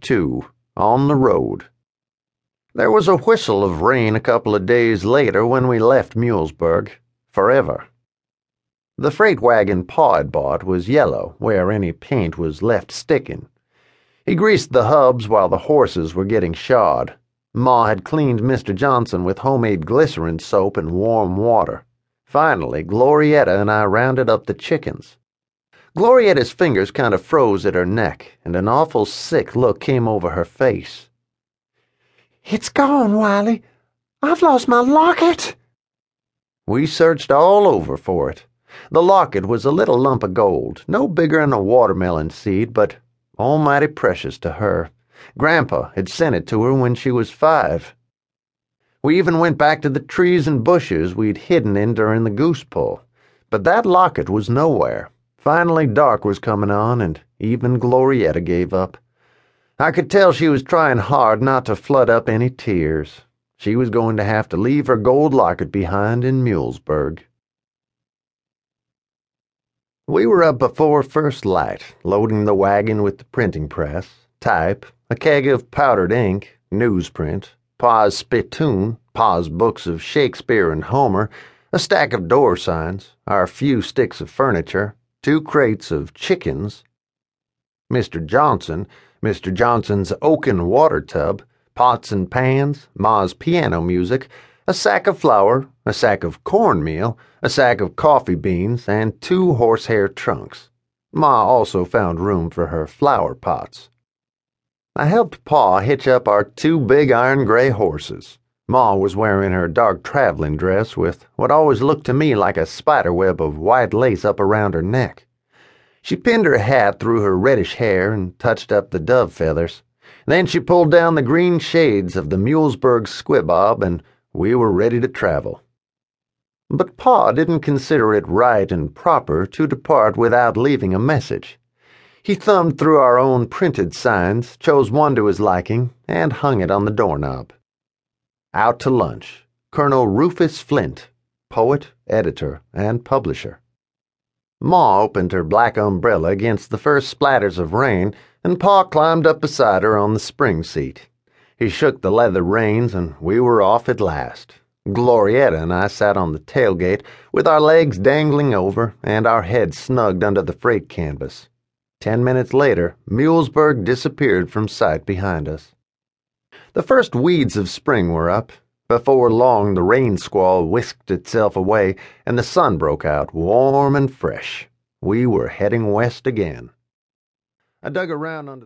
2 On the Road. There was a whistle of rain a couple of days later when we left Mulesburg. Forever. The freight wagon Pa had bought was yellow where any paint was left sticking. He greased the hubs while the horses were getting shod. Ma had cleaned Mr. Johnson with homemade glycerin soap and warm water. Finally, Glorietta and I rounded up the chickens. Glorietta's fingers kind of froze at her neck, and an awful sick look came over her face. It's gone, Wiley. I've lost my locket. We searched all over for it. The locket was a little lump of gold, no bigger than a watermelon seed, but almighty precious to her. Grandpa had sent it to her when she was five. We even went back to the trees and bushes we'd hidden in during the goose pull, but that locket was nowhere. Finally, dark was coming on, and even Glorietta gave up. I could tell she was trying hard not to flood up any tears. She was going to have to leave her gold locket behind in Mulesburg. We were up before first light, loading the wagon with the printing press, type, a keg of powdered ink, newsprint, Pa's spittoon, Pa's books of Shakespeare and Homer, a stack of door signs, our few sticks of furniture, two crates of chickens, Mr. Johnson, Mr. Johnson's oaken water tub, pots and pans, Ma's piano music, a sack of flour, a sack of cornmeal, a sack of coffee beans, and two horsehair trunks. Ma also found room for her flower pots. I helped Pa hitch up our two big iron gray horses. Ma was wearing her dark traveling dress with what always looked to me like a spider web of white lace up around her neck. She pinned her hat through her reddish hair and touched up the dove feathers. Then she pulled down the green shades of the Mulesburg squibob, and we were ready to travel. But Pa didn't consider it right and proper to depart without leaving a message. He thumbed through our own printed signs, chose one to his liking, and hung it on the doorknob. Out to lunch, Colonel Rufus Flint, poet, editor, and publisher. Ma opened her black umbrella against the first splatters of rain, and Pa climbed up beside her on the spring seat. He shook the leather reins, and we were off at last. Glorietta and I sat on the tailgate, with our legs dangling over and our heads snugged under the freight canvas. Ten minutes later, Mulesburg disappeared from sight behind us. The first weeds of spring were up. Before long, the rain squall whisked itself away, and the sun broke out, warm and fresh. We were heading west again. I dug around under